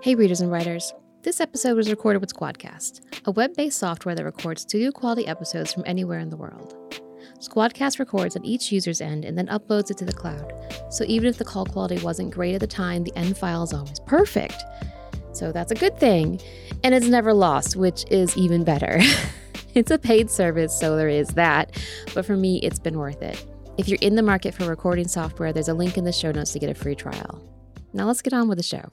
Hey, readers and writers. This episode was recorded with Squadcast, a web based software that records studio quality episodes from anywhere in the world. Squadcast records at each user's end and then uploads it to the cloud, so even if the call quality wasn't great at the time, the end file is always perfect. So that's a good thing, and it's never lost, which is even better. it's a paid service, so there is that, but for me, it's been worth it. If you're in the market for recording software, there's a link in the show notes to get a free trial. Now let's get on with the show.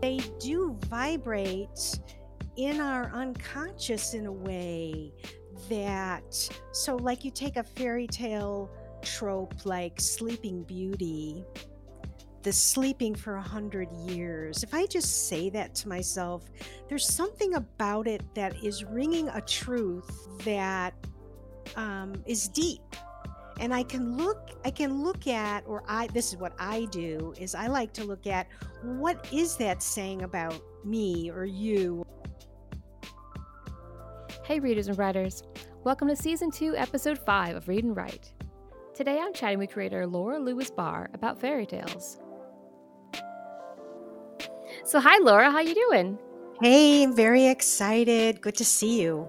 They do vibrate in our unconscious in a way that so like you take a fairy tale trope like sleeping beauty the sleeping for a hundred years if i just say that to myself there's something about it that is ringing a truth that um, is deep and i can look i can look at or i this is what i do is i like to look at what is that saying about me or you Hey, readers and writers. Welcome to Season 2, Episode 5 of Read and Write. Today I'm chatting with creator Laura Lewis Barr about fairy tales. So, hi, Laura. How you doing? hey i'm very excited good to see you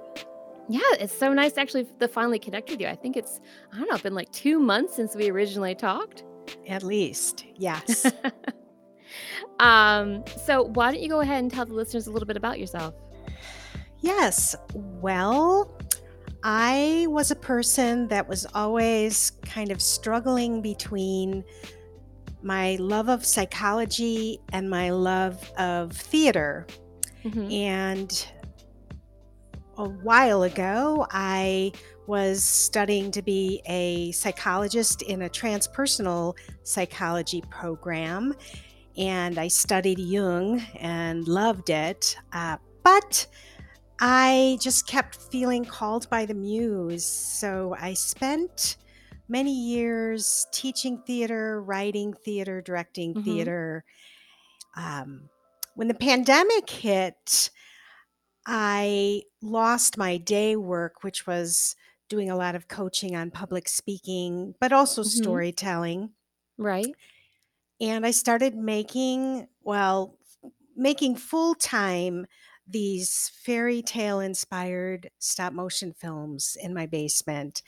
Yeah, it's so nice to actually to finally connect with you. I think it's, I don't know, it's been like two months since we originally talked. at least yes um, so, why don't you go ahead and tell the listeners a little bit about yourself? Yes. Well, I was a person that was always kind of struggling between my love of psychology and my love of theater. Mhm. And a while ago, I was studying to be a psychologist in a transpersonal psychology program. And I studied Jung and loved it. Uh, but I just kept feeling called by the muse. So I spent many years teaching theater, writing theater, directing Mhm. theater. Um, when the pandemic hit, I lost my day work, which was doing a lot of coaching on public speaking, but also Mhm. storytelling. Right? And I started making, well, making full time these fairy tale inspired stop motion films in my basement.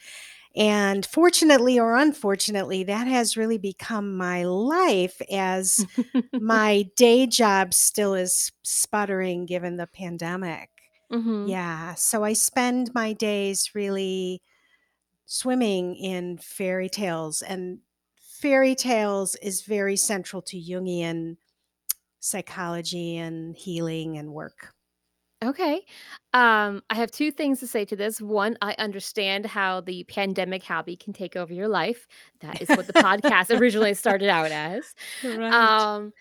And fortunately or unfortunately, that has really become my life as my day job still is sputtering given the pandemic. Hmm Yeah. So I spend my days really swimming in fairy tales, and fairy tales is very central to Jungian psychology and healing and work. Okay. Um, I have two things to say to this. One, I understand how the pandemic hobby can take over your life. That is what the podcast originally started out as. Right. Um,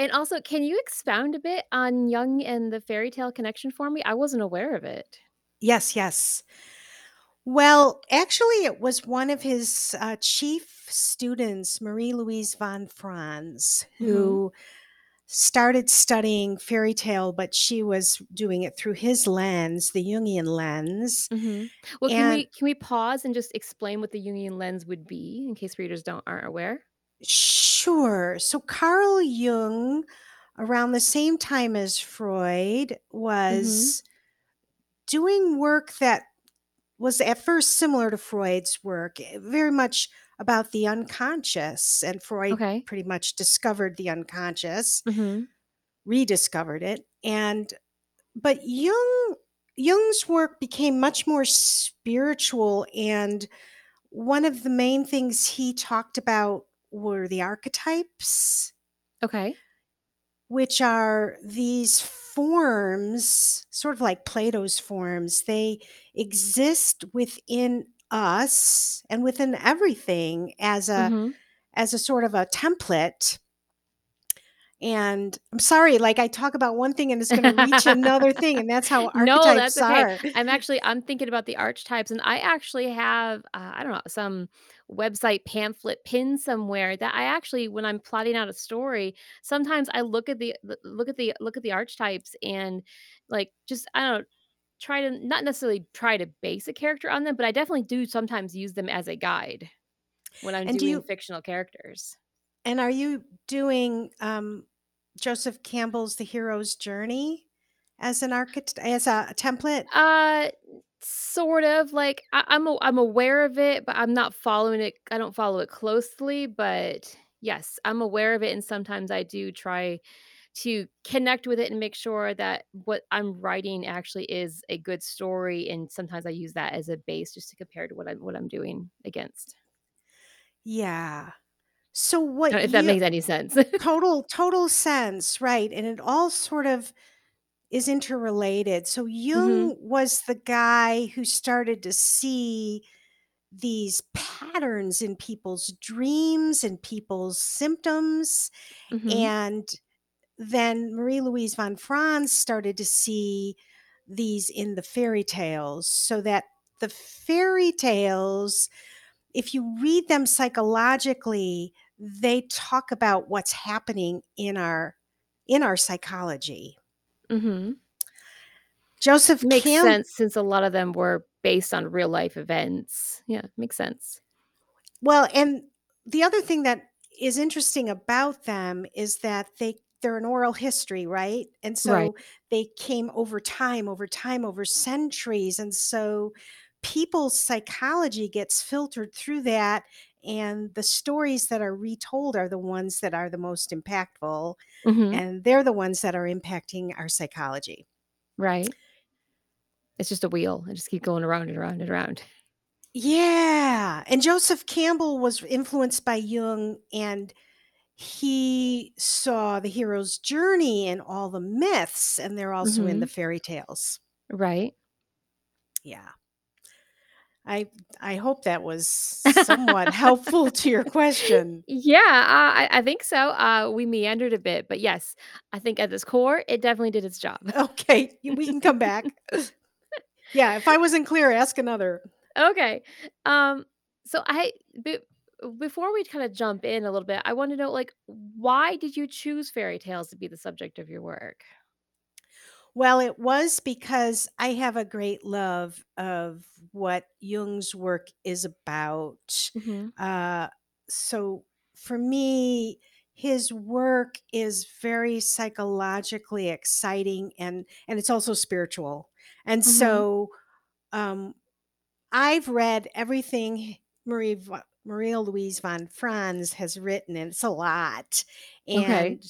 and also, can you expound a bit on Jung and the fairy tale connection for me? I wasn't aware of it. yes, yes. Well, actually, it was one of his uh, chief students, Marie Louise von Franz, Mhm. who started studying fairy tale, but she was doing it through his lens, the Jungian lens. hmm Well, can we can we pause and just explain what the Jungian lens would be in case readers don't aren't aware? Sure, so Carl Jung, around the same time as Freud, hmm was doing work that was at first similar to Freud's work, eh, very much about the unconscious. And Freud Okay. pretty much discovered the unconscious, hmm rediscovered it. And but Jung Jung's work became much more spiritual and one of the main things he talked about were the archetypes, Okay. which are these forms, sort of like Plato's forms. They exist within us and within everything as a hmm as a sort of a template. And I'm sorry, like I talk about one thing and it's going to reach another thing, and that's how archetypes No, that's okay. are. I'm actually I'm thinking about the archetypes, and I actually have uh, I don't know some website pamphlet pinned somewhere that I actually when I'm plotting out a story, sometimes I look at the look at the look at the archetypes and like just I don't know try to not necessarily try to base a character on them, but I definitely do sometimes use them as a guide when I'm And do doing you fictional characters. and are you doing um, Joseph Campbell's The Hero's Journey as an archit as a template? Uh, sort of like I, I'm a, I'm aware of it, but I'm not following it. I don't follow it closely, but yes, I'm aware of it, and sometimes I do try to connect with it and make sure that what I'm writing actually is a good story. And sometimes I use that as a base just to compare to what I'm what I'm doing against. Yeah. So what If that you makes any sense. total total sense, right? And it all sort of is interrelated. So hmm Jung was the guy who started to see these patterns in people's dreams and people's symptoms hmm and then Marie Louise von Franz started to see these in the fairy tales so that the fairy tales if you read them psychologically they talk about what's happening in our in our psychology hmm joseph Makes sense since a lot of them were based on real life events. Yeah, makes sense. well and the other thing that is interesting about them is that they they're an oral history right and Right. so they came over time over time over centuries and so people's psychology gets filtered through that and the stories that are retold are the ones that are the most impactful hmm and they're the ones that are impacting our psychology Right. It's just a wheel. It just keep going around and around and around. yeah and joseph campbell was influenced by jung and he saw the hero's journey in all the myths and they're also in the hmm fairy tales Right. yeah i i hope that was somewhat helpful to your question Yeah, uh, I I think so. Uh, we meandered a bit, but yes, I think at its core, it definitely did its job. okay we can come back yeah if i wasn't clear ask another Okay. Um, so I be, before we kind of jump in a little bit, I want to know like why did you choose fairy tales to be the subject of your work? Well, it was because I have a great love of what Jung's work is about. hmm Uh, so for me, his work is very psychologically exciting and and it's also spiritual. And hmm so um, I've read everything Marie Maria Louise von Franz has written, and it's a lot, Okay.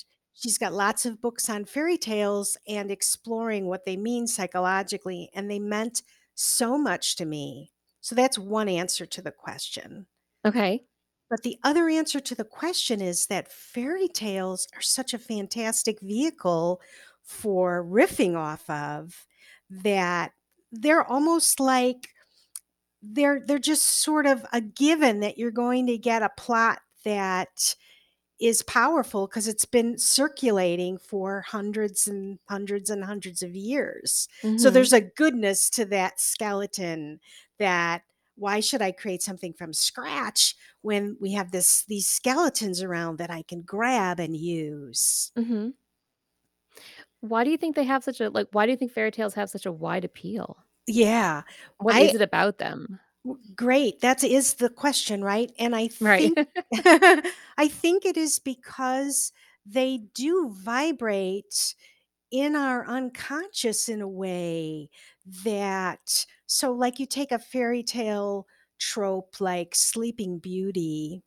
She's got lots of books on fairy tales and exploring what they mean psychologically, and they meant so much to me. So that's one answer to the question. Okay. But the other answer to the question is that fairy tales are such a fantastic vehicle for riffing off of that they're almost like they're they're just sort of a given that you're going to get a plot that is powerful because it's been circulating for hundreds and hundreds and hundreds of years. So hmm there's a goodness to that skeleton that why should I create something from scratch when we have this these skeletons around that I can grab and use? hmm Why do you think they have such a like? Why do you think fairy tales have such a wide appeal? Yeah. What is I it about them? Great, that is the question, right? And I Right. think I think it is because they do vibrate in our unconscious in a way that so, like, you take a fairy tale trope like Sleeping Beauty,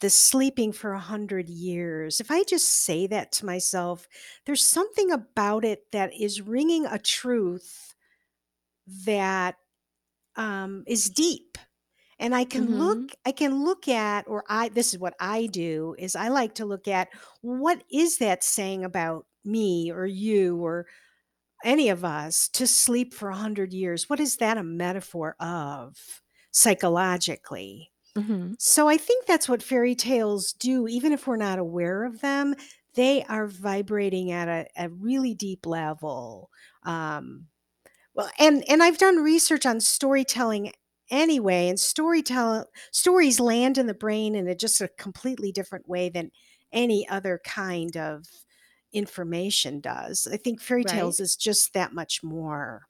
the sleeping for a 100 years. If I just say that to myself, there's something about it that is ringing a truth that, um, is deep. And I can hmm look I can look at or I this is what I do is I like to look at what is that saying about me or you or any of us to sleep for 100 years? What is that a metaphor of psychologically? hmm So I think that's what fairy tales do even if we're not aware of them, they are vibrating at a, a really deep level. Um, well, and and I've done research on storytelling anyway, and storytell stories land in the brain in a just a completely different way than any other kind of information does. I think fairy Right. tales is just that much more.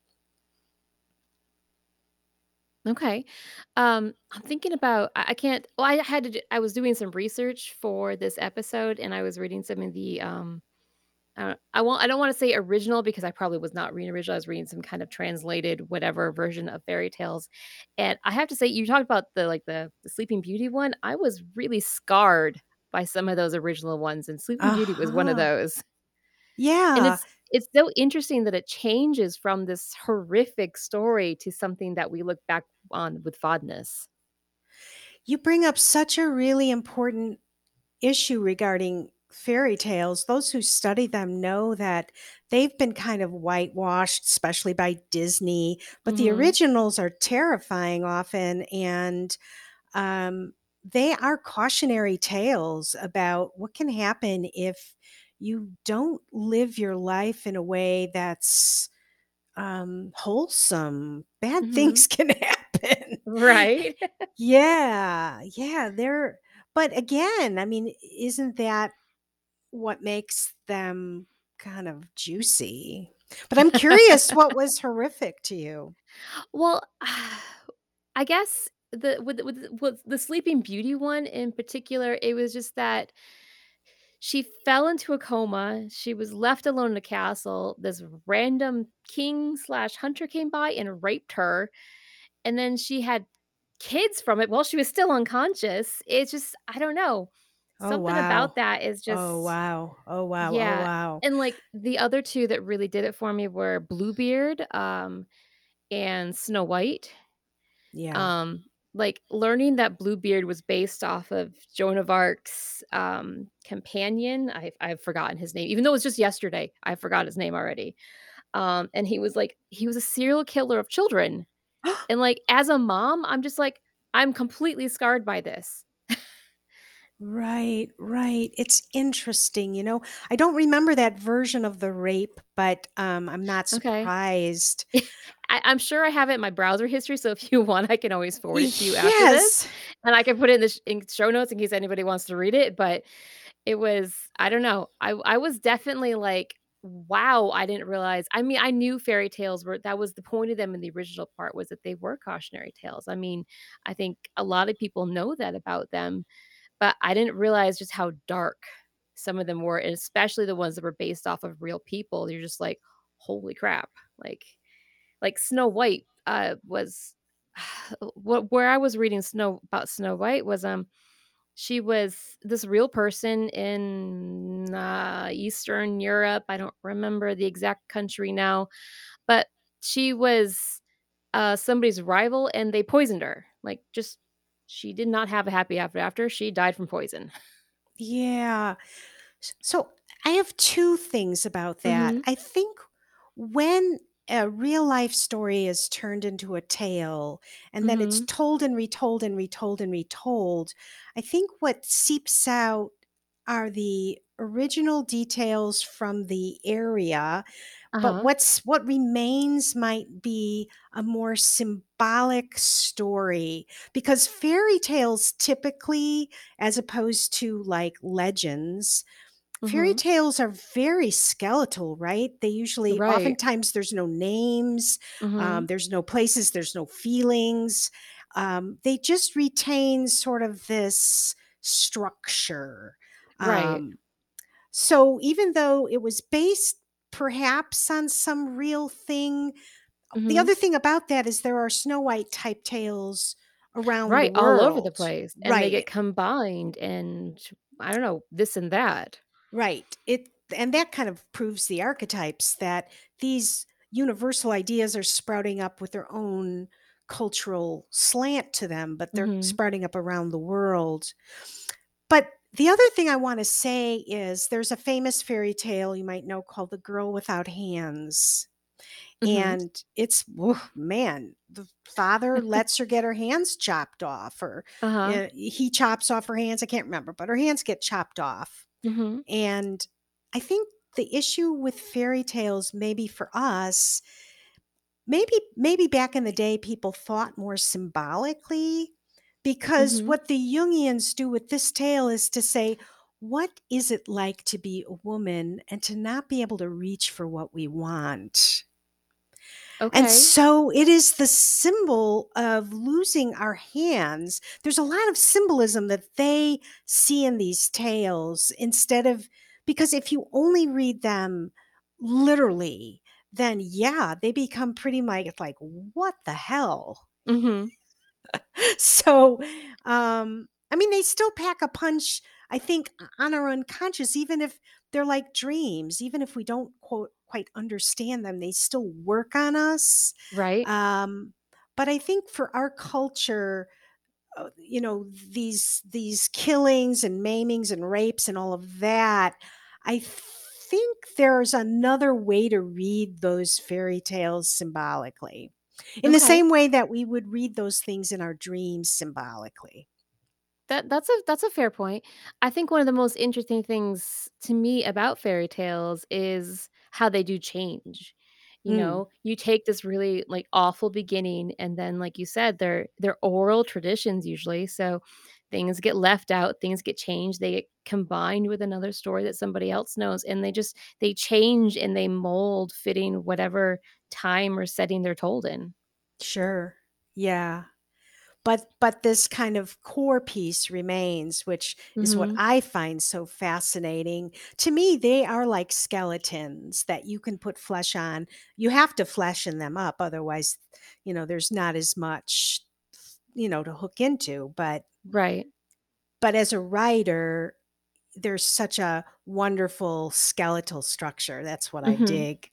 Okay. Um, I'm thinking about I I can't well, I had to I was doing some research for this episode, and I was reading some of the, um, uh, I won't I don't wanna say original because I probably was not reading original, I was reading some kind of translated whatever version of fairy tales, and I have to say, you talked about the, like, the the Sleeping Beauty one, I was really scarred by some of those original ones, and Sleeping Beauty was one of Uh-huh. those. And Yeah. it's it's so interesting that it changes from this horrific story to something that we look back on with fondness. You bring up such a really important issue regarding fairy tales. Those who study them know that they've been kind of whitewashed, especially by Disney, but the Mhm. originals are terrifying often, and, um, they are cautionary tales about what can happen if you don't live your life in a way that's, um, wholesome. Bad Mhm. things can happen. Right? Yeah, yeah, they're but again, I mean, isn't that what makes them kind of juicy? But I'm curious what was horrific to you? Well, I guess the with the with the with the Sleeping Beauty one in particular, it was just that she fell into a coma, she was left alone in a castle, this random king slash hunter came by and raped her, and then she had kids from it while she was still unconscious. It's just I don't know. Oh, Something wow. about that is just Oh, wow. Oh, wow. Oh, yeah, wow. and, like, the other 2 that really did it for me were Bluebeard, um, and Snow White. Yeah. Um, like, learning that Bluebeard was based off of Joan of Arc's, um, companion, I've I've forgotten his name, even though it was just yesterday, I forgot his name already. Um, and he was like he was a serial killer of children, and, like, as a mom, I'm just like, I'm completely scarred by this. Right, right. It's interesting, you know? I don't remember that version of the rape, but, um, I'm not Okay. surprised. I I'm sure I have it in my browser history, so if you want, I can always forward it to you after this, Yes. and I can put it in the sh in show notes in case anybody wants to read it, but it was I don't know—I was definitely like, "Wow, I didn't realize" I mean, I knew fairy tales were that was the point of them in the original part was that they were cautionary tales. I mean, I think a lot of people know that about them, but I didn't realize just how dark some of them were, and especially the ones that were based off of real people. You're just like, "Holy crap." Like like Snow White, uh, was wh where I was reading Snow about Snow White was, um, she was this real person in, uh, Eastern Europe, I don't remember the exact country now, but she was, uh, somebody's rival, and they poisoned her, like, just she did not have a happy ever after, she died from poison. Yeah. So, I have 2 things about that. Mhm. I think when a real life story is turned into a tale, and then it's Mhm. told and retold and retold and retold, I think what seeps out are the original details from the area, but Uh-huh. what's what remains might be a more symbolic story, because fairy tales typically, as opposed to, like, legends, fairy Mhm. tales are very skeletal, right? They usually Right. oftentimes, there's no names, um, Mhm. there's no places, there's no feelings, um, they just retain sort of this structure, Right. um, so even though it was based perhaps on some real thing the Mhm. other thing about that is there are Snow White type tales around the Right, all over the place, and they get combined, and I don't know, this and that. Right. It and that kind of proves the archetypes that these universal ideas are sprouting up with their own cultural slant to them, but they're Mhm. sprouting up around the world. But the other thing I wanna say is there's a famous fairy tale you might know called The Girl Without Hands, Mhm. and it's man, the father lets her get her hands chopped off, or, Uh-huh. eh, he chops off her hands, I can't remember, but her hands get chopped off, Mhm. and I think the issue with fairy tales, maybe for us maybe maybe back in the day, people thought more symbolically, because Mhm. what the Jungians do with this tale is to say, "What is it like to be a woman and to not be able to reach for what we want?" Okay. And so it is the symbol of losing our hands. There's a lot of symbolism that they see in these tales instead of because if you only read them literally, then yeah, they become pretty much like, what the hell? Mhm. So, um, I mean, they still pack a punch, I think, on our unconscious, even if they're like dreams, even if we don't quote quite understand them, they still work on us. Right. Um, but I think for our culture, uh, you know, these these killings and maimings and rapes and all of that, I think there's another way to read those fairy tales symbolically. In the same way that we would read those things in our dreams symbolically. That that's a that's a fair point. I think one of the most interesting things to me about fairy tales is how they do change. You Mm, know, you take this really like awful beginning and then like you said they're they're oral traditions usually. So things get left out, things get changed, they get combined with another story that somebody else knows and they just they change and they mold fitting whatever time or setting they're told in. sure. Yeah. But but this kind of core piece remains, which is what Mhm. I find so fascinating. To me, they are like skeletons that you can put flesh on. You have to fleshen them up, otherwise, you know, there's not as much, you know, to hook into. But Right. but as a writer, there's such a wonderful skeletal structure. That's what I Mhm. dig.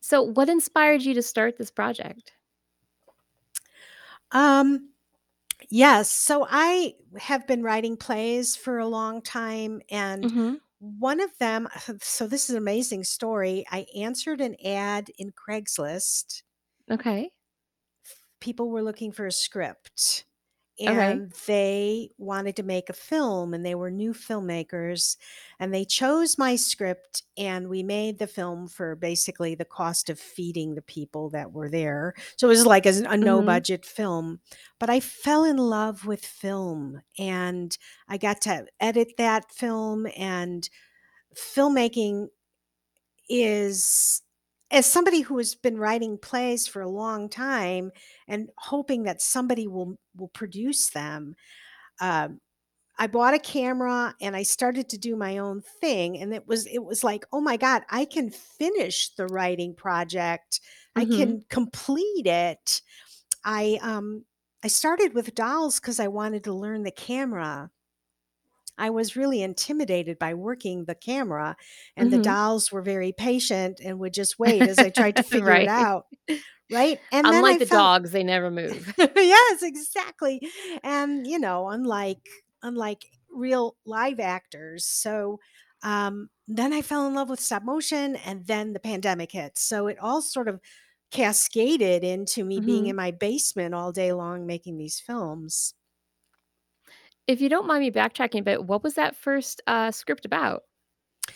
So what inspired you to start this project? Um, yes. So I have been writing plays for a long time, and Mhm. one of them, so this is an amazing story. I answered an ad in Craigslist. Okay. People were looking for a script. Okay. and they wanted to make a film and they were new filmmakers and they chose my script and we made the film for basically the cost of feeding the people that were there so it was like a, a no Mhm. budget film but i fell in love with film and i got to edit that film and filmmaking is as somebody who has been writing plays for a long time and hoping that somebody will will produce them um, I bought a camera and I started to do my own thing and it was it was like, "Oh my god, I can finish the writing project. I Mhm. can complete it." I um I started with dolls cuz I wanted to learn the camera. I was really intimidated by working the camera and the Mhm. dolls were very patient and would just wait as I tried to figure it out, right? And then Unlike the felt dogs, they never move. yes, exactly. And you know, unlike unlike real live actors. So um then I fell in love with stop motion and then the pandemic hit. So it all sort of cascaded into me being Mhm. in my basement all day long making these films. If you don't mind me backtracking a bit, what was that first, uh, script about?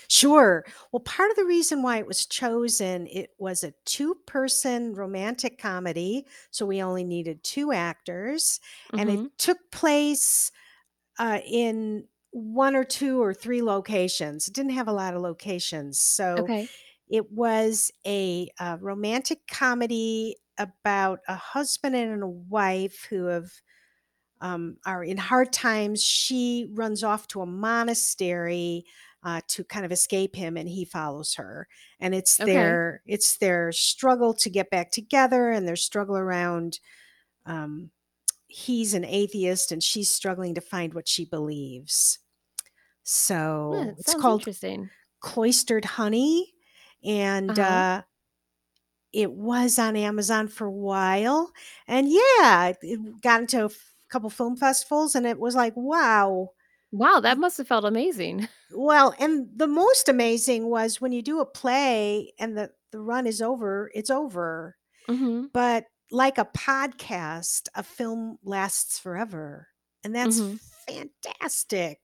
Sure. Well, part of the reason why it was chosen, it was a two-person romantic comedy, so we only needed 2 actors, and it Mhm. took place uh, in one or two or three locations. It didn't have a lot of locations. So Okay. it was a, uh romantic comedy about a husband and a wife who have um, are in hard times. She runs off to a monastery uh, to kind of escape him, and he follows her. And it's Okay. their it's their struggle to get back together, and their struggle around um, he's an atheist and she's struggling to find what she believes. So it it's called interesting. Cloistered Honey, and Uh-huh. uh, it was on Amazon for a while. And yeah, it got into couple film festivals, and it was like, wow. Wow, that must have felt amazing. Well, and the most amazing was when you do a play and the, the run is over, it's over. Mhm. But like a podcast, a film lasts forever. And that's Mhm. fantastic.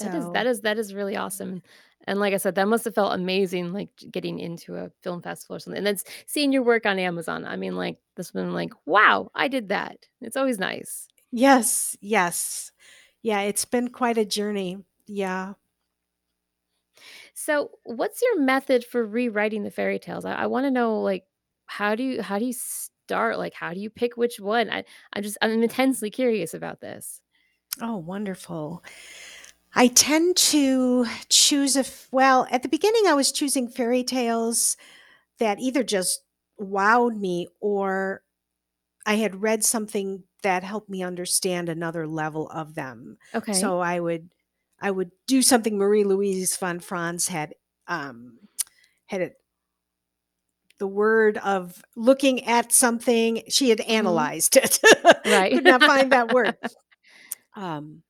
That is that So, is that is really awesome. And like I said, that must have felt amazing, like, getting into a film festival or something, and then seeing your work on Amazon. I mean, like, this one, like, "Wow, I did that." It's always nice. yes, yes. Yeah, it's been quite a journey. Yeah. So, what's your method for rewriting the fairy tales? I I wanna know, like how do you how do you start? Like, how do you pick which one? I I just I'm intensely curious about this. Oh, wonderful. I tend to choose a well, at the beginning I was choosing fairy tales that either just wowed me or I had read something that helped me understand another level of them. Okay. So I would I would do something Marie Louise von Franz had um had it the word of looking at something she had Mhm. analyzed it Right. could not find that word um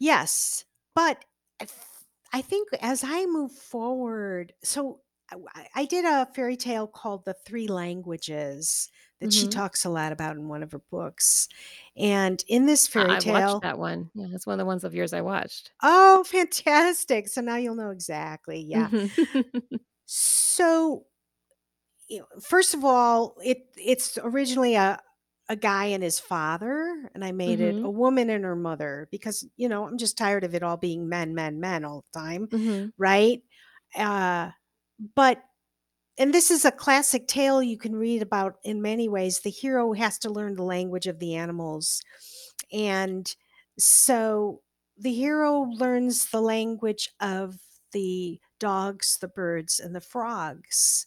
yes but I th- i think as i move forward so I- I did a fairy tale called The Three Languages that she Mhm. talks a lot about in one of her books. And in this fairy I I watched tale, that one. Yeah, that's one of the ones of yours I watched. oh, fantastic. So now you'll know exactly. Yeah. Mhm. So you know, first of all, it it's originally a a guy and his father, and I made it a Mhm. woman and her mother because you know I'm just tired of it all being men, men, men all the time, Mhm. right? Uh, but and this is a classic tale you can read about in many ways. The hero has to learn the language of the animals, and so the hero learns the language of the dogs, the birds, and the frogs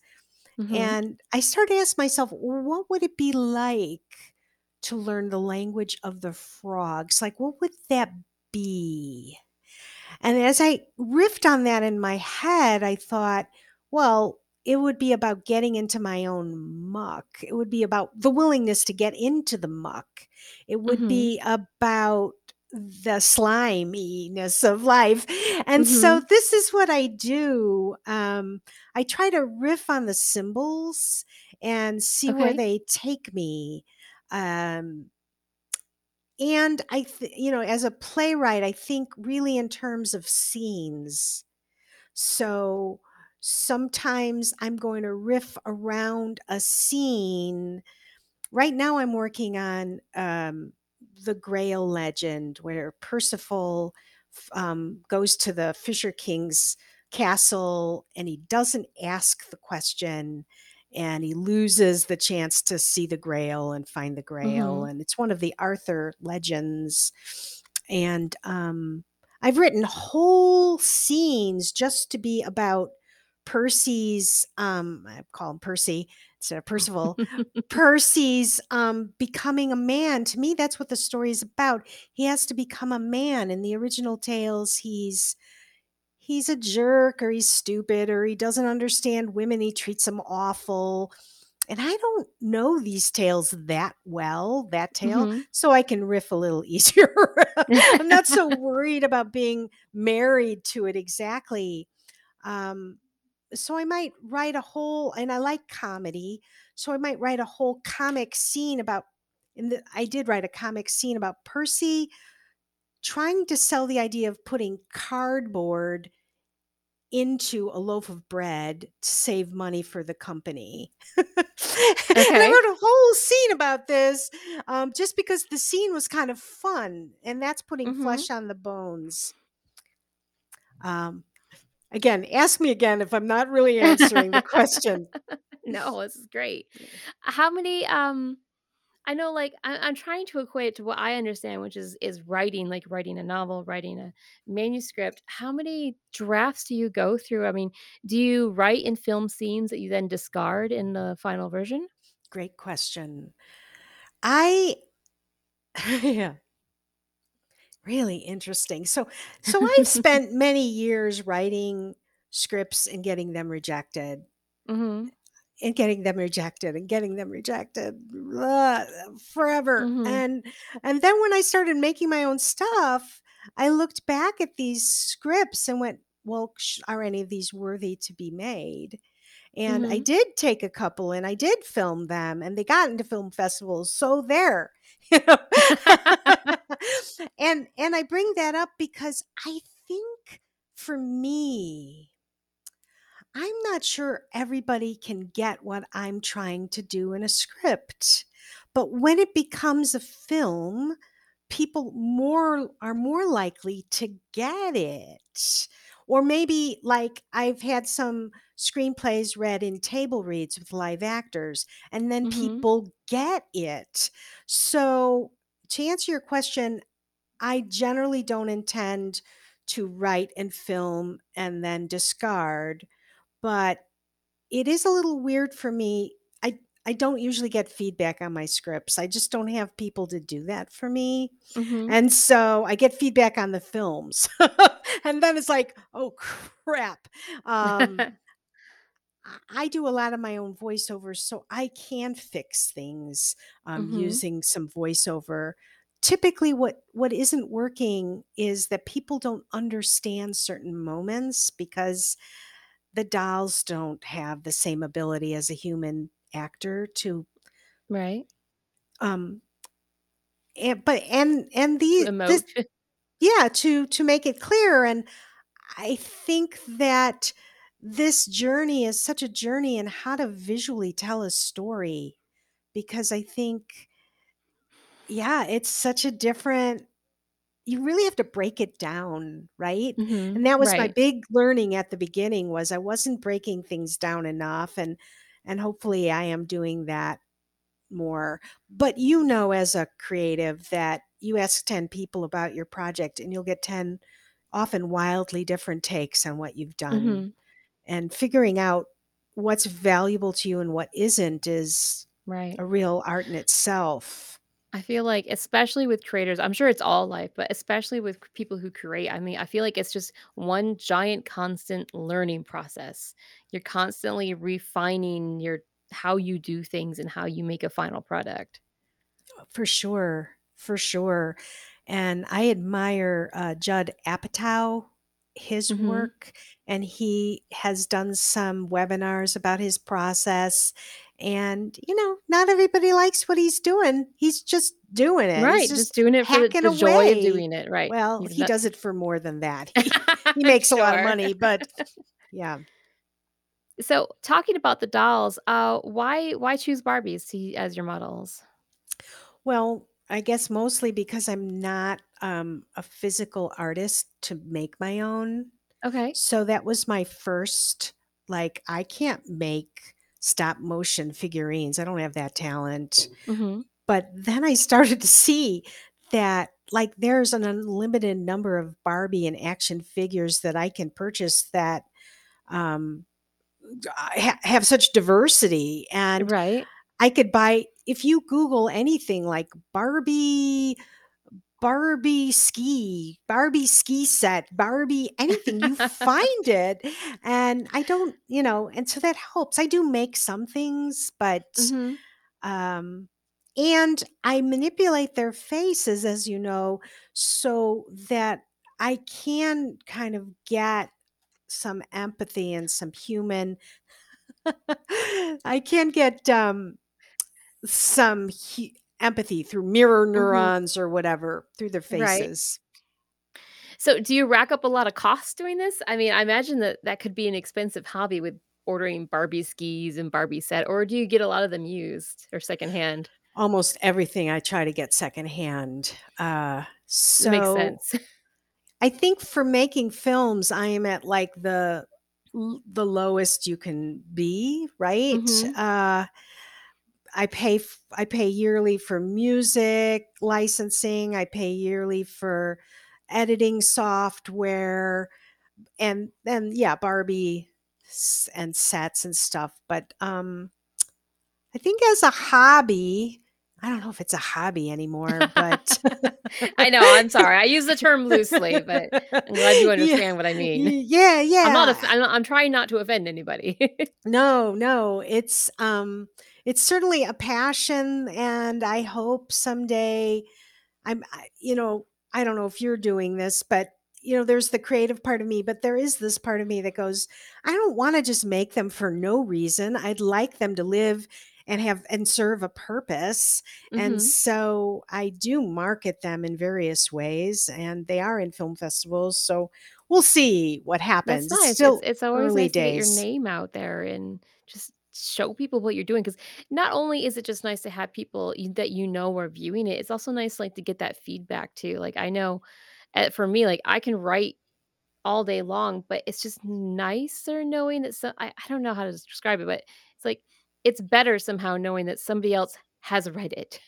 Mhm. and I started to ask myself, what would it be like to learn the language of the frogs? Like, what would that be? And as I riffed on that in my head, I thought, well, it would be about getting into my own muck. It would be about the willingness to get into the muck. It would Mhm. be about the sliminess of life. And so Mhm. this is what I do. Um, I try to riff on the symbols and see where they take me. Um, and I, th- you know, as a playwright, I think really in terms of scenes. So sometimes I'm going to riff around a scene. Right now, I'm working on um, the Grail legend where Percival um, goes to the Fisher King's castle and he doesn't ask the question and he loses the chance to see the grail and find the grail Mhm. and it's one of the arthur legends and um, i've written whole scenes just to be about percy's um, i call him percy instead of percival percy's um, becoming a man. To me that's what the story is about. He has to become a man. In the original tales he's he's a jerk or he's stupid or he doesn't understand women he treats them awful and i don't know these tales that well that tale Mhm. so i can riff a little easier i'm not so worried about being married to it exactly um, so i might write a whole and i like comedy so i might write a whole comic scene about and i did write a comic scene about percy trying to sell the idea of putting cardboard into a loaf of bread to save money for the company. and I wrote a whole scene about this um, just because the scene was kind of fun, and that's putting Mhm. flesh on the bones. Um, again, ask me again if I'm not really answering the question. No, this is great. How many um I know like I, I'm trying to equate to what I understand, which is is writing, like writing a novel, writing a manuscript. How many drafts do you go through? I mean, do you write in film scenes that you then discard in the final version? Great question. I, yeah, really interesting. So, so I've spent many years writing scripts and getting them rejected mhm. And getting them rejected and getting them rejected blah, forever Mhm. and and then when i started making my own stuff i looked back at these scripts and went well sh- are any of these worthy to be made and i Mhm. did take a couple and i did film them and they got into film festivals so there you know and and i bring that up because i think for me I'm not sure everybody can get what I'm trying to do in a script. But when it becomes a film, people more are more likely to get it. Or maybe like I've had some screenplays read in table reads with live actors, and then Mhm. people get it. So, to answer your question, I generally don't intend to write and film and then discard, but it is a little weird for me. I I don't usually get feedback on my scripts. I just don't have people to do that for me. Mhm. And so I get feedback on the films. and then it's like, "Oh crap." Um I do a lot of my own voiceovers, so I can fix things um, Mhm. using some voiceover. Typically, what what isn't working is that people don't understand certain moments because the dolls don't have the same ability as a human actor to Right. um and, but and and the this yeah to to make it clear and I think that this journey is such a journey in how to visually tell a story because I think, yeah, it's such a different, you really have to break it down, right? Mhm. And that was my big learning at the beginning was I wasn't breaking things down enough and and hopefully I am doing that more. But you know as a creative that you ask 10 people about your project and you'll get 10 often wildly different takes on what you've done. Mhm. And figuring out what's valuable to you and what isn't is Right. a real art in itself. I feel like, especially with creators, I'm sure it's all life, but especially with people who create, I mean, I feel like it's just one giant constant learning process. You're constantly refining your how you do things and how you make a final product. For sure. For sure. And I admire uh, Judd Apatow, his Mhm. work, and he has done some webinars about his process. And, you know, not everybody likes what he's doing. He's just doing it. He's Right, just just doing it for the, the joy of doing it. Right. Well, He's he not does it for more than that. He, he makes a lot of money, but yeah. So, talking about the dolls, uh, why why choose Barbies to, as your models? Well, I guess mostly because I'm not um, a physical artist to make my own. Okay. So that was my first, like, I can't make stop motion figurines. I don't have that talent. hmm But then I started to see that, like, there's an unlimited number of Barbie and action figures that I can purchase that um, ha- have such diversity. And Right. I could buy, if you Google anything like Barbie Barbie ski, Barbie ski set, Barbie anything, you find it. And I don't, you know, and so that helps. I do make some things, but hmm um and I manipulate their faces as you know so that I can kind of get some empathy and some human I can get um some empathy through mirror hmm neurons or whatever through their Right. faces. So, do you rack up a lot of costs doing this? I mean, I imagine that that could be an expensive hobby with ordering Barbie skis and Barbie set, or do you get a lot of them used or secondhand? Almost everything I try to get secondhand. Uh, That makes so sense. I think for making films, I am at like the the lowest you can be, right? hmm Uh, I pay I pay yearly for music licensing. I pay yearly for editing software, and then yeah, Barbie and sets and stuff. But um, I think as a hobby, I don't know if it's a hobby anymore, but I know. I'm sorry. I use the term loosely, but I'm glad you yeah, understand what I mean. yeah, yeah. I'm not. yeah. I'm not I'm trying not to offend anybody. No, no, it's um it's certainly a passion and I hope someday I'm I, you know, I don't know if you're doing this, but you know, there's the creative part of me, but there is this part of me that goes, I don't want to just make them for no reason. I'd like them to live and have and serve a purpose. And hmm so I do market them in various ways and they are in film festivals. So we'll see what happens. It's nice. Still it's always early nice to get your name out there and just show people what you're doing. Because not only is it just nice to have people that you know are viewing it, it's also nice, like, to get that feedback too. Like, I know, eh, for me, like, I can write all day long, but it's just nicer knowing that so I I don't know how to describe it, but it's like it's better somehow knowing that somebody else has read it.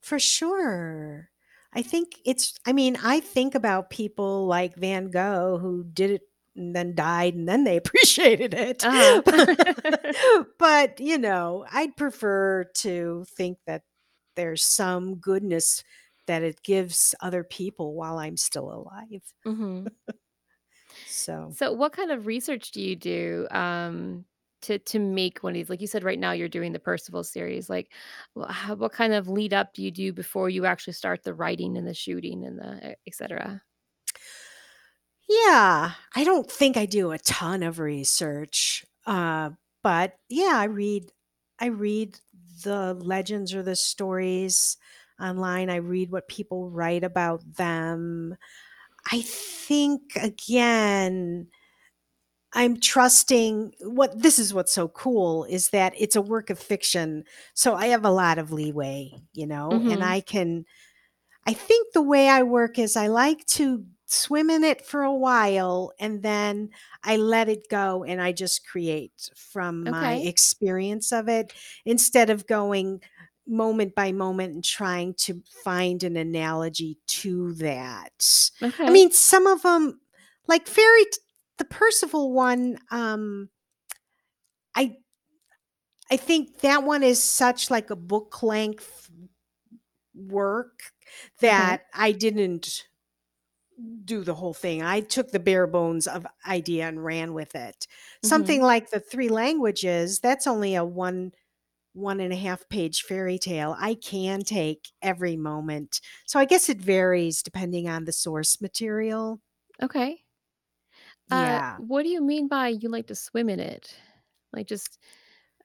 For sure. I think it's I mean, I think about people like Van Gogh who did it and then died and then they appreciated it. Uh-huh. but, you know, I'd prefer to think that there's some goodness that it gives other people while I'm still alive. Mhm. So, So, what kind of research do you do um, to to make one of these? Like you said, right now you're doing the Percival series. Like, how, what kind of lead up do you do before you actually start the writing and the shooting and the et cetera? Yeah, I don't think I do a ton of research. Uh, but yeah, I read I read the legends or the stories online. I read what people write about them. I think again, I'm trusting what this is what's so cool is that it's a work of fiction. So I have a lot of leeway, you know, and hmm I can I think the way I work is I like to swim in it for a while and then I let it go and I just create from my experience of it instead of going moment by moment and trying to find an analogy to that. I mean, some of them, like fairy, the Percival one, um, I I think that one is such like a book length work Okay. that I didn't do the whole thing. I took the bare bones of idea and ran with it. Something hmm like the three languages, that's only a one one and a half page fairy tale. I can take every moment. So I guess it varies depending on the source material. Okay. Uh, Yeah. what do you mean by you like to swim in it? Like just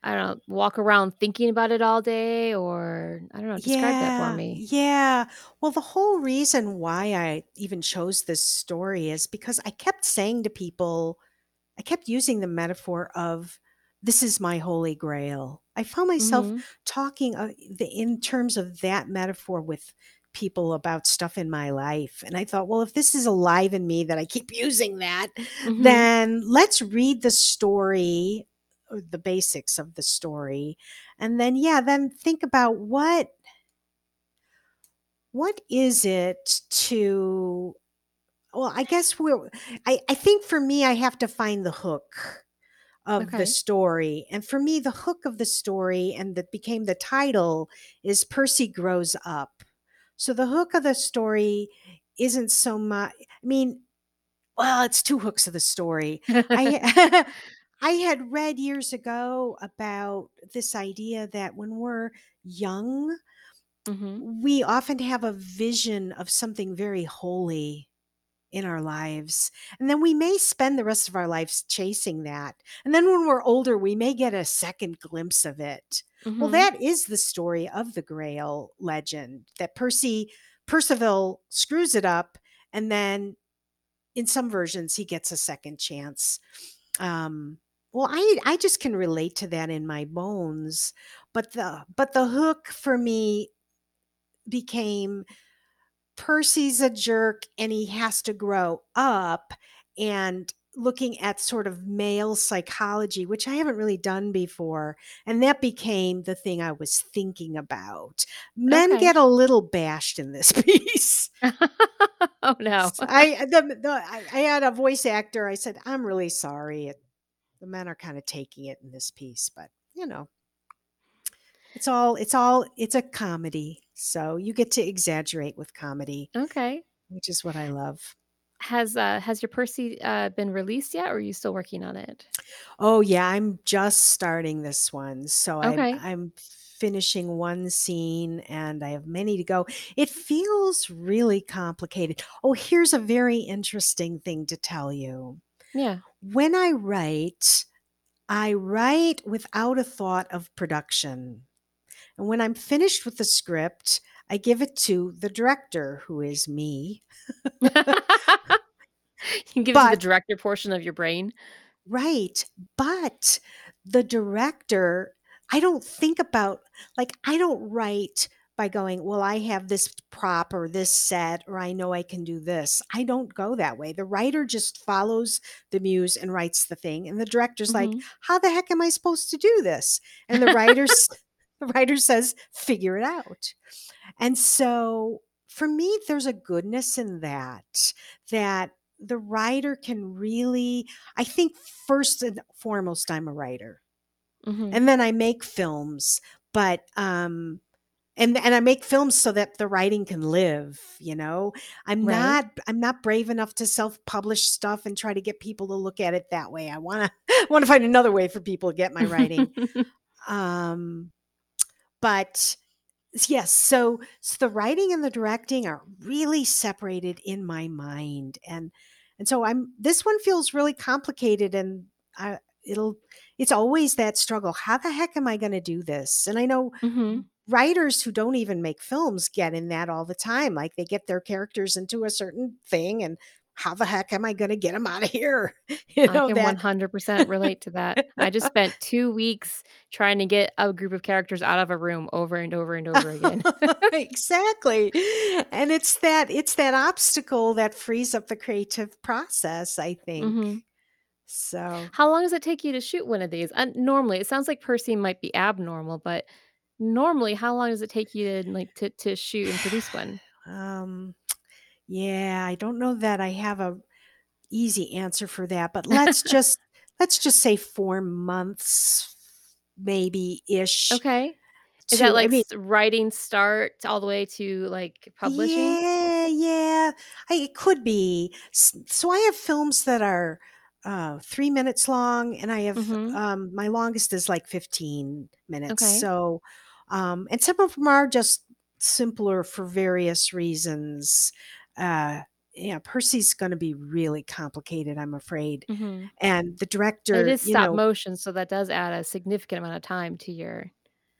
I don't know, walk around thinking about it all day, or I don't know. Describe that for Yeah, me. yeah. Well, the whole reason why I even chose this story is because I kept saying to people, I kept using the metaphor of this is my holy grail. I found myself hmm talking uh, the, in terms of that metaphor with people about stuff in my life. And I thought, well, if this is alive in me that I keep using that, hmm then let's read the story, or Uh, the basics of the story. And then, yeah, then think about what what is it to well, I guess we're I, I think for me I have to find the hook of the story. And for me, the hook of the story and that became the title is Percy Grows Up. So the hook of the story isn't so much I mean, well, it's two hooks of the story. I I had read years ago about this idea that when we're young, hmm we often have a vision of something very holy in our lives. And then we may spend the rest of our lives chasing that. And then when we're older, we may get a second glimpse of it. Well, hmm that is the story of the Grail legend that Percy Percival screws it up and then in some versions he gets a second chance. Um well, I I just can relate to that in my bones. But the but the hook for me became Percy's a jerk and he has to grow up and looking at sort of male psychology, which I haven't really done before. And that became the thing I was thinking about. Men Okay. get a little bashed in this piece. oh no. I the, the I, had a voice actor. I said, "I'm really sorry. It, the men are kind of taking it in this piece, but you know, it's all it's all it's a comedy. So you get to exaggerate with comedy okay. which is what I love. Has uh has your Percy uh been released yet, or are you still working on it? Oh yeah, I'm just starting this one. So I'm I'm finishing one scene and I have many to go. It feels really complicated. Oh, here's a very interesting thing to tell you. Yeah. When I write, I write without a thought of production. And when I'm finished with the script, I give it to the director, who is me. He gives you the director portion of your brain? Right. But the director, I don't think about like I don't write by going, well, I have this prop or this set, or I know I can do this. I don't go that way. The writer just follows the muse and writes the thing. And the director's like, Mhm. how the heck am I supposed to do this? And the writer's the writer says, figure it out. And so for me, there's a goodness in that, that the writer can really, I think first and foremost, I'm a writer Mhm. and then I make films, but um and and I make films so that the writing can live, you know. I'm Right. not I'm not brave enough to self-publish stuff and try to get people to look at it that way. I want to want to find another way for people to get my writing. um but yes, so so the writing and the directing are really separated in my mind and and so I'm this one feels really complicated and I it'll it's always that struggle. How the heck am I going to do this? And I know Mhm. Writers who don't even make films get in that all the time. Like they get their characters into a certain thing and how the heck am I going to get them out of here? You I know can that 100% relate to that. I just spent 2 weeks trying to get a group of characters out of a room over and over and over again. exactly. And it's that it's that obstacle that frees up the creative process, I think. Mhm. So, How long does it take you to shoot one of these? And normally, it sounds like Percy might be abnormal, but normally, how long does it take you to, like, to to shoot and produce one? um yeah, I don't know that I have a easy answer for that, but let's just let's just say 4 months maybe ish Okay. Is that, to I like, mean writing start all the way to, like, publishing? Yeah, yeah. I, it could be. So I have films that are uh, three minutes long, and I have Mhm. um, my longest is like 15 minutes. Okay. So, um, and some of them are just simpler for various reasons. Uh, yeah, Percy's going to be really complicated, I'm afraid. Mhm. And the director, it is stop know, motion, so that does add a significant amount of time to your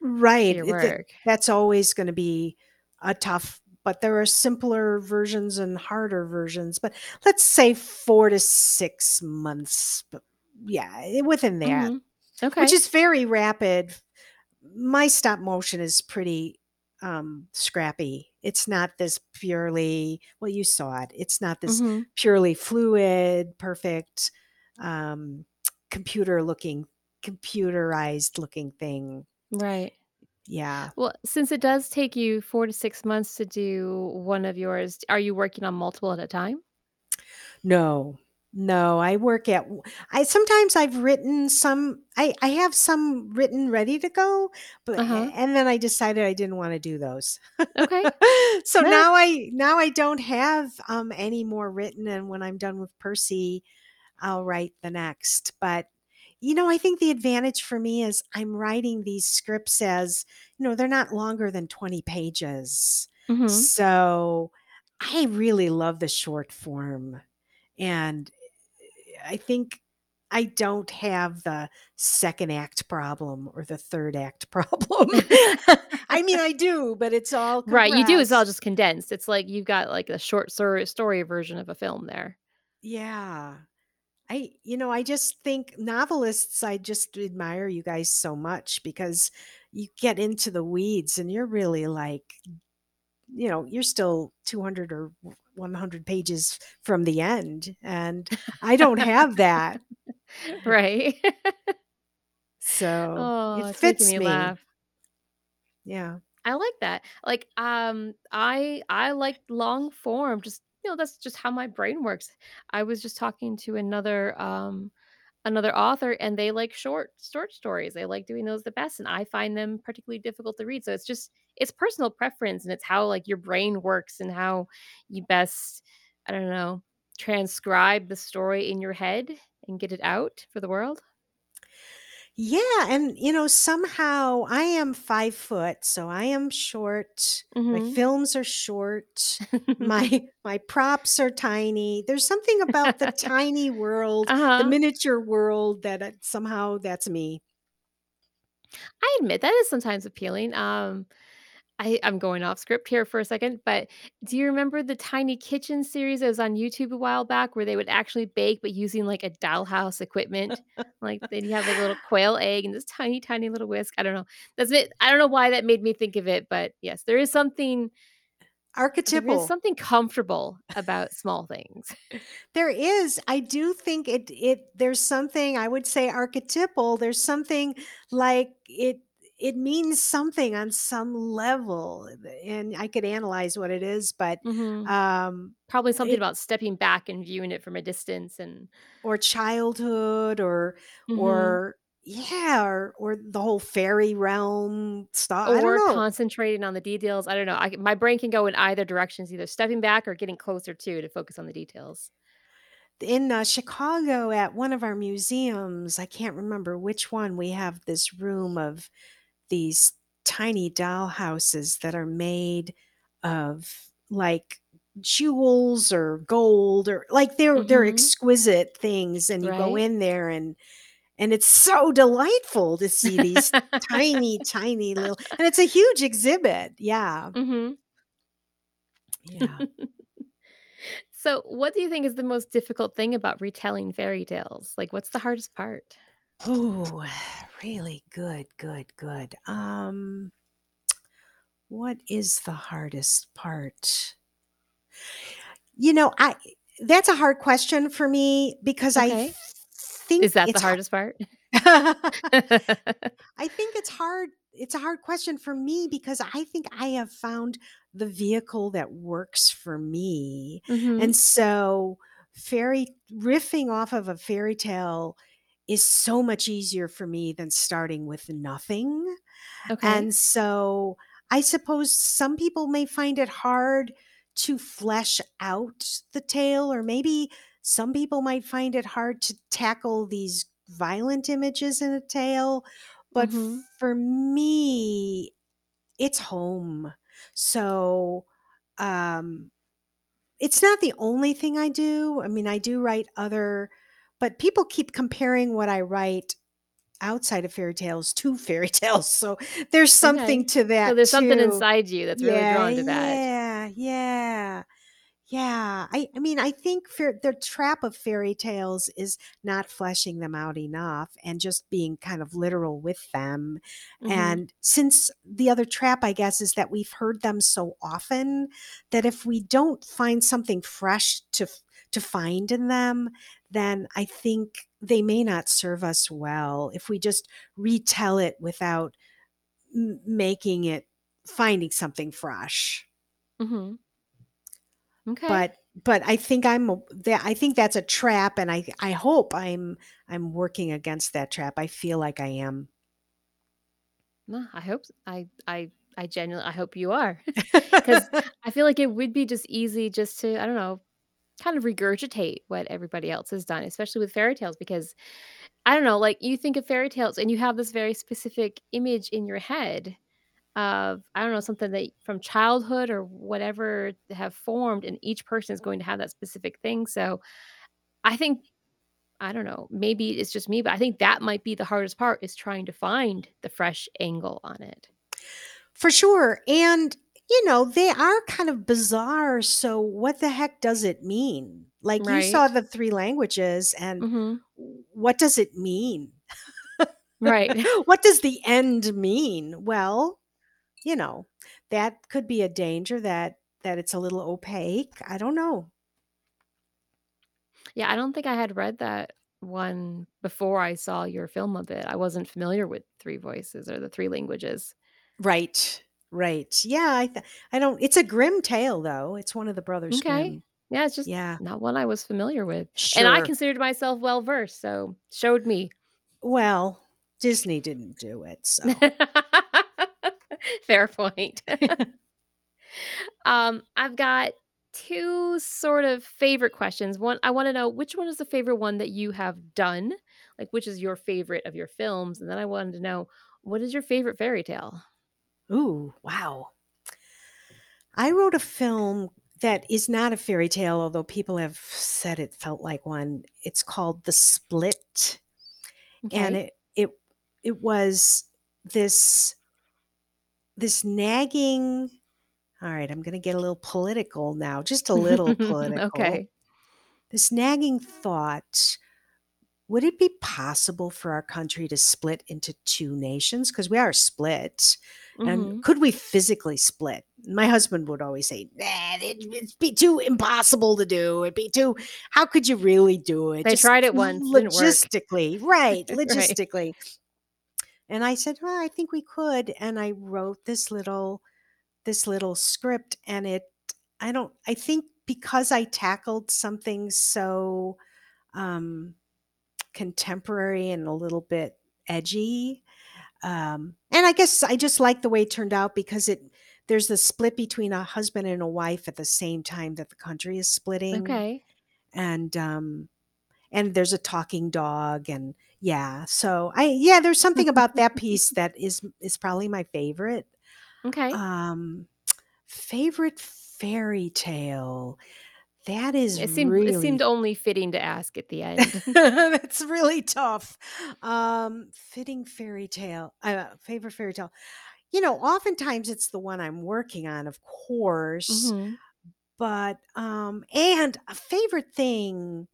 to right? your it- that- work. that's always going to be a tough but there are simpler versions and harder versions but let's say four to six months but yeah within that Mhm. which is very rapid my stop motion is pretty um scrappy it's not this purely well you saw it it's not this Mhm. purely fluid perfect um computer looking computerized looking thing Right. yeah Well, since it does take you 4 to 6 months to do one of yours, are you working on multiple at a time? No, no, I work at I sometimes I've written some I I have some written ready to go, but Uh-huh. and then I decided I didn't wanna do those. Okay. So now I now I don't have, um, any more written, and when I'm done with Percy, I'll write the next, but, you know, I think the advantage for me is I'm writing these scripts as you know, they're not longer than 20 pages. Mhm. So, I really love the short form, and I think I don't have the second act problem or the third act problem. I mean, I do, but it's all Right, you do, it's all just condensed. It's like you've got, like, a short story story version of a film there. Yeah. I you know, I just think novelists, I just admire you guys so much because you get into the weeds and you're really like, you know, you're still 200 or 100 pages from the end, and I don't have that. Right. So, Oh, it fits me me. laugh. Yeah. I like that. Like, um, I I like long form, just you know, that's just how my brain works. I was just talking to another um another author and they like short short stories. They like doing those the best and I find them particularly difficult to read. So it's just it's personal preference and it's how like your brain works and how you best I don't know, transcribe the story in your head and get it out for the world. Yeah, and, you know, somehow I am 5 foot, so I am short. My Mhm. films are short. My my props are tiny. There's something about the tiny world, the uh-huh. miniature world that it somehow that's me. I admit that is sometimes appealing. Um I I'm going off script here for a second, but do you remember the Tiny Kitchen series that was on YouTube a while back where they would actually bake, but using, like, a dollhouse equipment? Like, they'd have, like, a little quail egg and this tiny, tiny little whisk. I don't know. That's it. I don't know why that made me think of it, but yes, there is something Archetypal. something comfortable about small things. There is. I do think it it there's something I would say archetypal. There's something like it it means something on some level, and I could analyze what it is, but, Mhm. um, Probably something it about stepping back and viewing it from a distance and or childhood or Mhm. or yeah, or or the whole fairy realm stuff. I don't Or concentrating on the details. I don't know. I my brain can go in either directions, either stepping back or getting closer to to focus on the details. In, uh, Chicago at one of our museums, I can't remember which one, we have this room of these tiny doll houses that are made of, like, jewels or gold or like, they're they're Mhm. exquisite things, and you go in there, and and it's so delightful to see these tiny, tiny little and it's a huge exhibit. Yeah. mm-hmm. Yeah. So, what do you think is the most difficult thing about retelling fairy tales? Like, what's the hardest part? Ooh, really good, good, good. Um, what is the hardest part? You know, I that's a hard question for me because I think Is that the hardest part? I think it's hard it's a hard question for me because I think I have found the vehicle that works for me, and Mhm. so fairy riffing off of a fairy tale is so much easier for me than starting with nothing, Okay. and so I suppose some people may find it hard to flesh out the tale, or maybe some people might find it hard to tackle these violent images in a tale, but Mhm. for me, it's home. So, um, it's not the only thing I do. I mean, I do write other but people keep comparing what I write outside of fairy tales to fairy tales, so there's something Okay. to So, that there's something inside you that's really Yeah, drawn to that. yeah, yeah. Yeah, I I mean, I think fair the trap of fairy tales is not fleshing them out enough and just being kind of literal with them, Mhm. and since the other trap, I guess, is that we've heard them so often that if we don't find something fresh to to find in them, then I think they may not serve us well if we just retell it without m making it finding something fresh. Mhm. Okay. But but I think I'm that I think that's a trap, and I I hope I'm I'm working against that trap. I feel like I am. Nah, I hope I genuinely I hope you are because I feel like it would be just easy just to, I don't know, kind of regurgitate what everybody else has done, especially with fairy tales, because I don't know, like, you think of fairy tales and you have this very specific image in your head of, I don't know, something that from childhood or whatever have formed, and each person is going to have that specific thing, so I think I don't know, maybe it's just me, but I think that might be the hardest part is trying to find the fresh angle on it. For sure, and, you know, they are kind of bizarre, so what the heck does it mean? Like, you saw the 3 languages, and Mhm. what does it mean? Right. What does the end mean? Well, you know, that could be a danger that that it's a little opaque, I don't know. Yeah, I don't think I had read that one before I saw your film of it. I wasn't familiar with 3 voices or the 3 languages. Right, right. Yeah, I th I don't it's a Grimm tale, though. It's one of the Brothers Okay. Grimm. Yeah, it's just Yeah. not one I was familiar with, sure. and I considered myself well-versed, so showed me. Well, Disney didn't do it, so Fair point. Um, I've got 2 sort of favorite questions. 1, I wanna know which one is the favorite one that you have done? Like, which is your favorite of your films? And then I wanted to know, what is your favorite fairy tale? Ooh, wow. I wrote a film that is not a fairy tale, although people have said it felt like one. It's called The Split, and it it it was this this nagging all right, I'm going to get a little political now, just a little political. okay. This nagging thought would it be possible for our country to split into two nations? Because we are split. Mhm. And could we physically split? My husband would always say, nah, it, it'd be too impossible to do. It'd be too, how could you really do it? They tried it once, didn't work. Logistically, right. Right. Logistically. And I said, well, I think we could. And I wrote this little, this little script and it, I don't, I think because I tackled something so, um, contemporary and a little bit edgy. Um, and I guess I just like the way it turned out because it there's the split between a husband and a wife at the same time that the country is splitting. Okay. And um and there's a talking dog and yeah. So I yeah, there's something about that piece that is is probably my favorite. Okay. Um favorite fairy tale. That is it seemed really it seemed only fitting to ask at the end. That's really tough. Um, fitting fairy tale, uh, favorite fairy tale. You know, oftentimes it's the one I'm working on, of course, Mhm. but um, and a favorite thing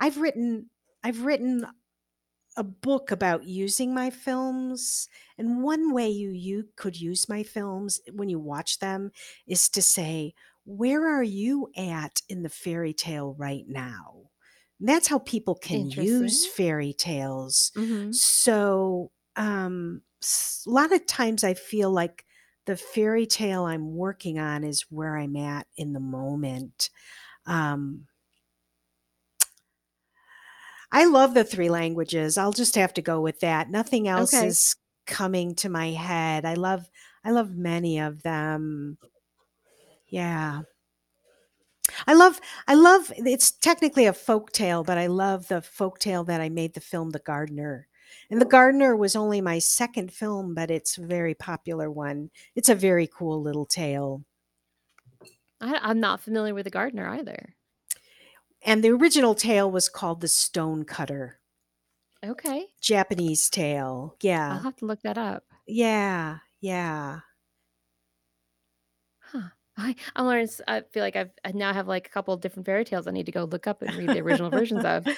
I've written. I've written a book about using my films, and one way you you could use my films when you watch them is to say, "Where are you at in the fairy tale right now?" And that's how people can use fairy tales. Mhm. So, um, a lot of times I feel like the fairy tale I'm working on is where I'm at in the moment. Um, I love the three languages. I'll just have to go with that. Nothing else Okay. is coming to my head. I love I love many of them. Yeah. I love I love it's technically a folk tale, but I love the folk tale that I made the film The Gardener. And The Gardener was only my second film, but it's a very popular one. It's a very cool little tale. I, I'm not familiar with the gardener either. And the original tale was called The Stone Cutter. Okay. Japanese tale. Yeah. I'll have to look that up. Yeah, yeah. Huh. I, I'm learning. I feel like I've, I now have like a couple of different fairy tales I need to go look up and read the original versions of.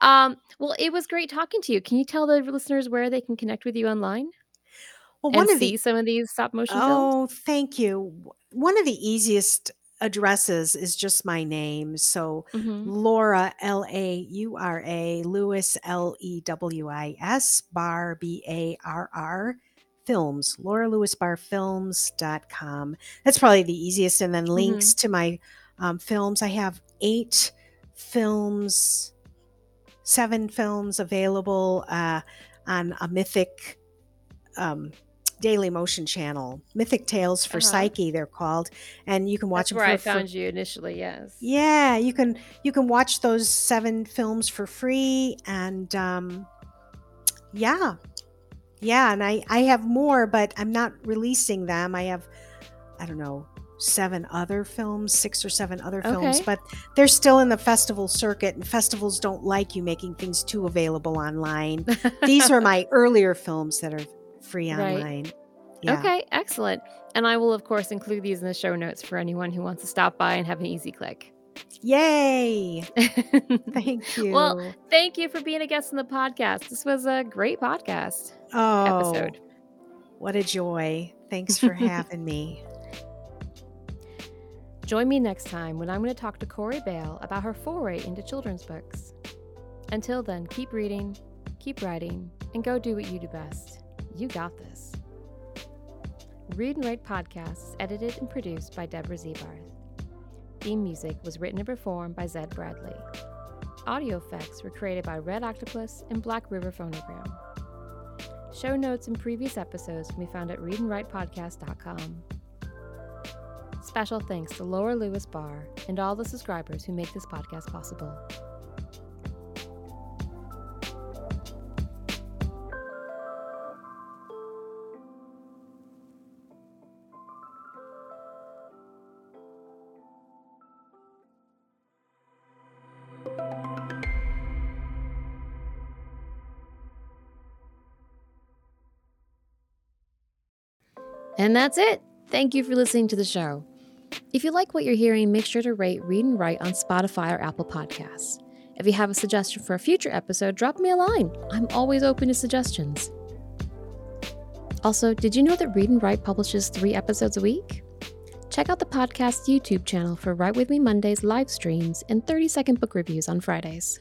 Um, well, it was great talking to you. Can you tell the listeners where they can connect with you online Well, and one of see the some of these stop motion films? oh, thank you. One of the easiest addresses is just my name. So Mhm. Laura L A U R A Lewis L E W I S Barr B A R R films Laura Lewis Barr Films.com. That's probably the easiest. And then links to my um, films. I have eight films, seven films available uh, on a mythic um, Dailymotion channel mythic tales for Uh-huh. psyche they're called and you can watch That's them where for, I found you initially. Yes. yeah you can you can watch those seven films for free and um yeah yeah and i i have more but i'm not releasing them i have i don't know seven other films six or seven other films Okay. but they're still in the festival circuit and festivals don't like you making things too available online these are my earlier films that are free Right. online yeah Okay, excellent. And I will, of course, include these in the show notes for anyone who wants to stop by and have an easy click. yay thank you Well, Thank you for being a guest on the podcast. This was a great podcast oh episode. what a joy thanks for having me Join me next time when I'm going to talk to Corey Bale about her foray into children's books. Until then, keep reading, keep writing, and go do what you do best. You got this. Read and Write Podcast is edited and produced by Deborah Ziebarth. Theme music was written and performed by Zed Bradley. Audio effects were created by Red Octopus and Black River Phonogram. Show notes and previous episodes can be found at readandwritepodcast.com. Special thanks to Laura Lewis Barr and all the subscribers who make this podcast possible. And that's it. Thank you for listening to the show. If you like what you're hearing, make sure to rate Read and Write on Spotify or Apple Podcasts. If you have a suggestion for a future episode, drop me a line. I'm always open to suggestions. Also, did you know that Read and Write publishes three episodes a week? Check out the podcast's YouTube channel for Write With Me Mondays live streams and 30 second book reviews on Fridays.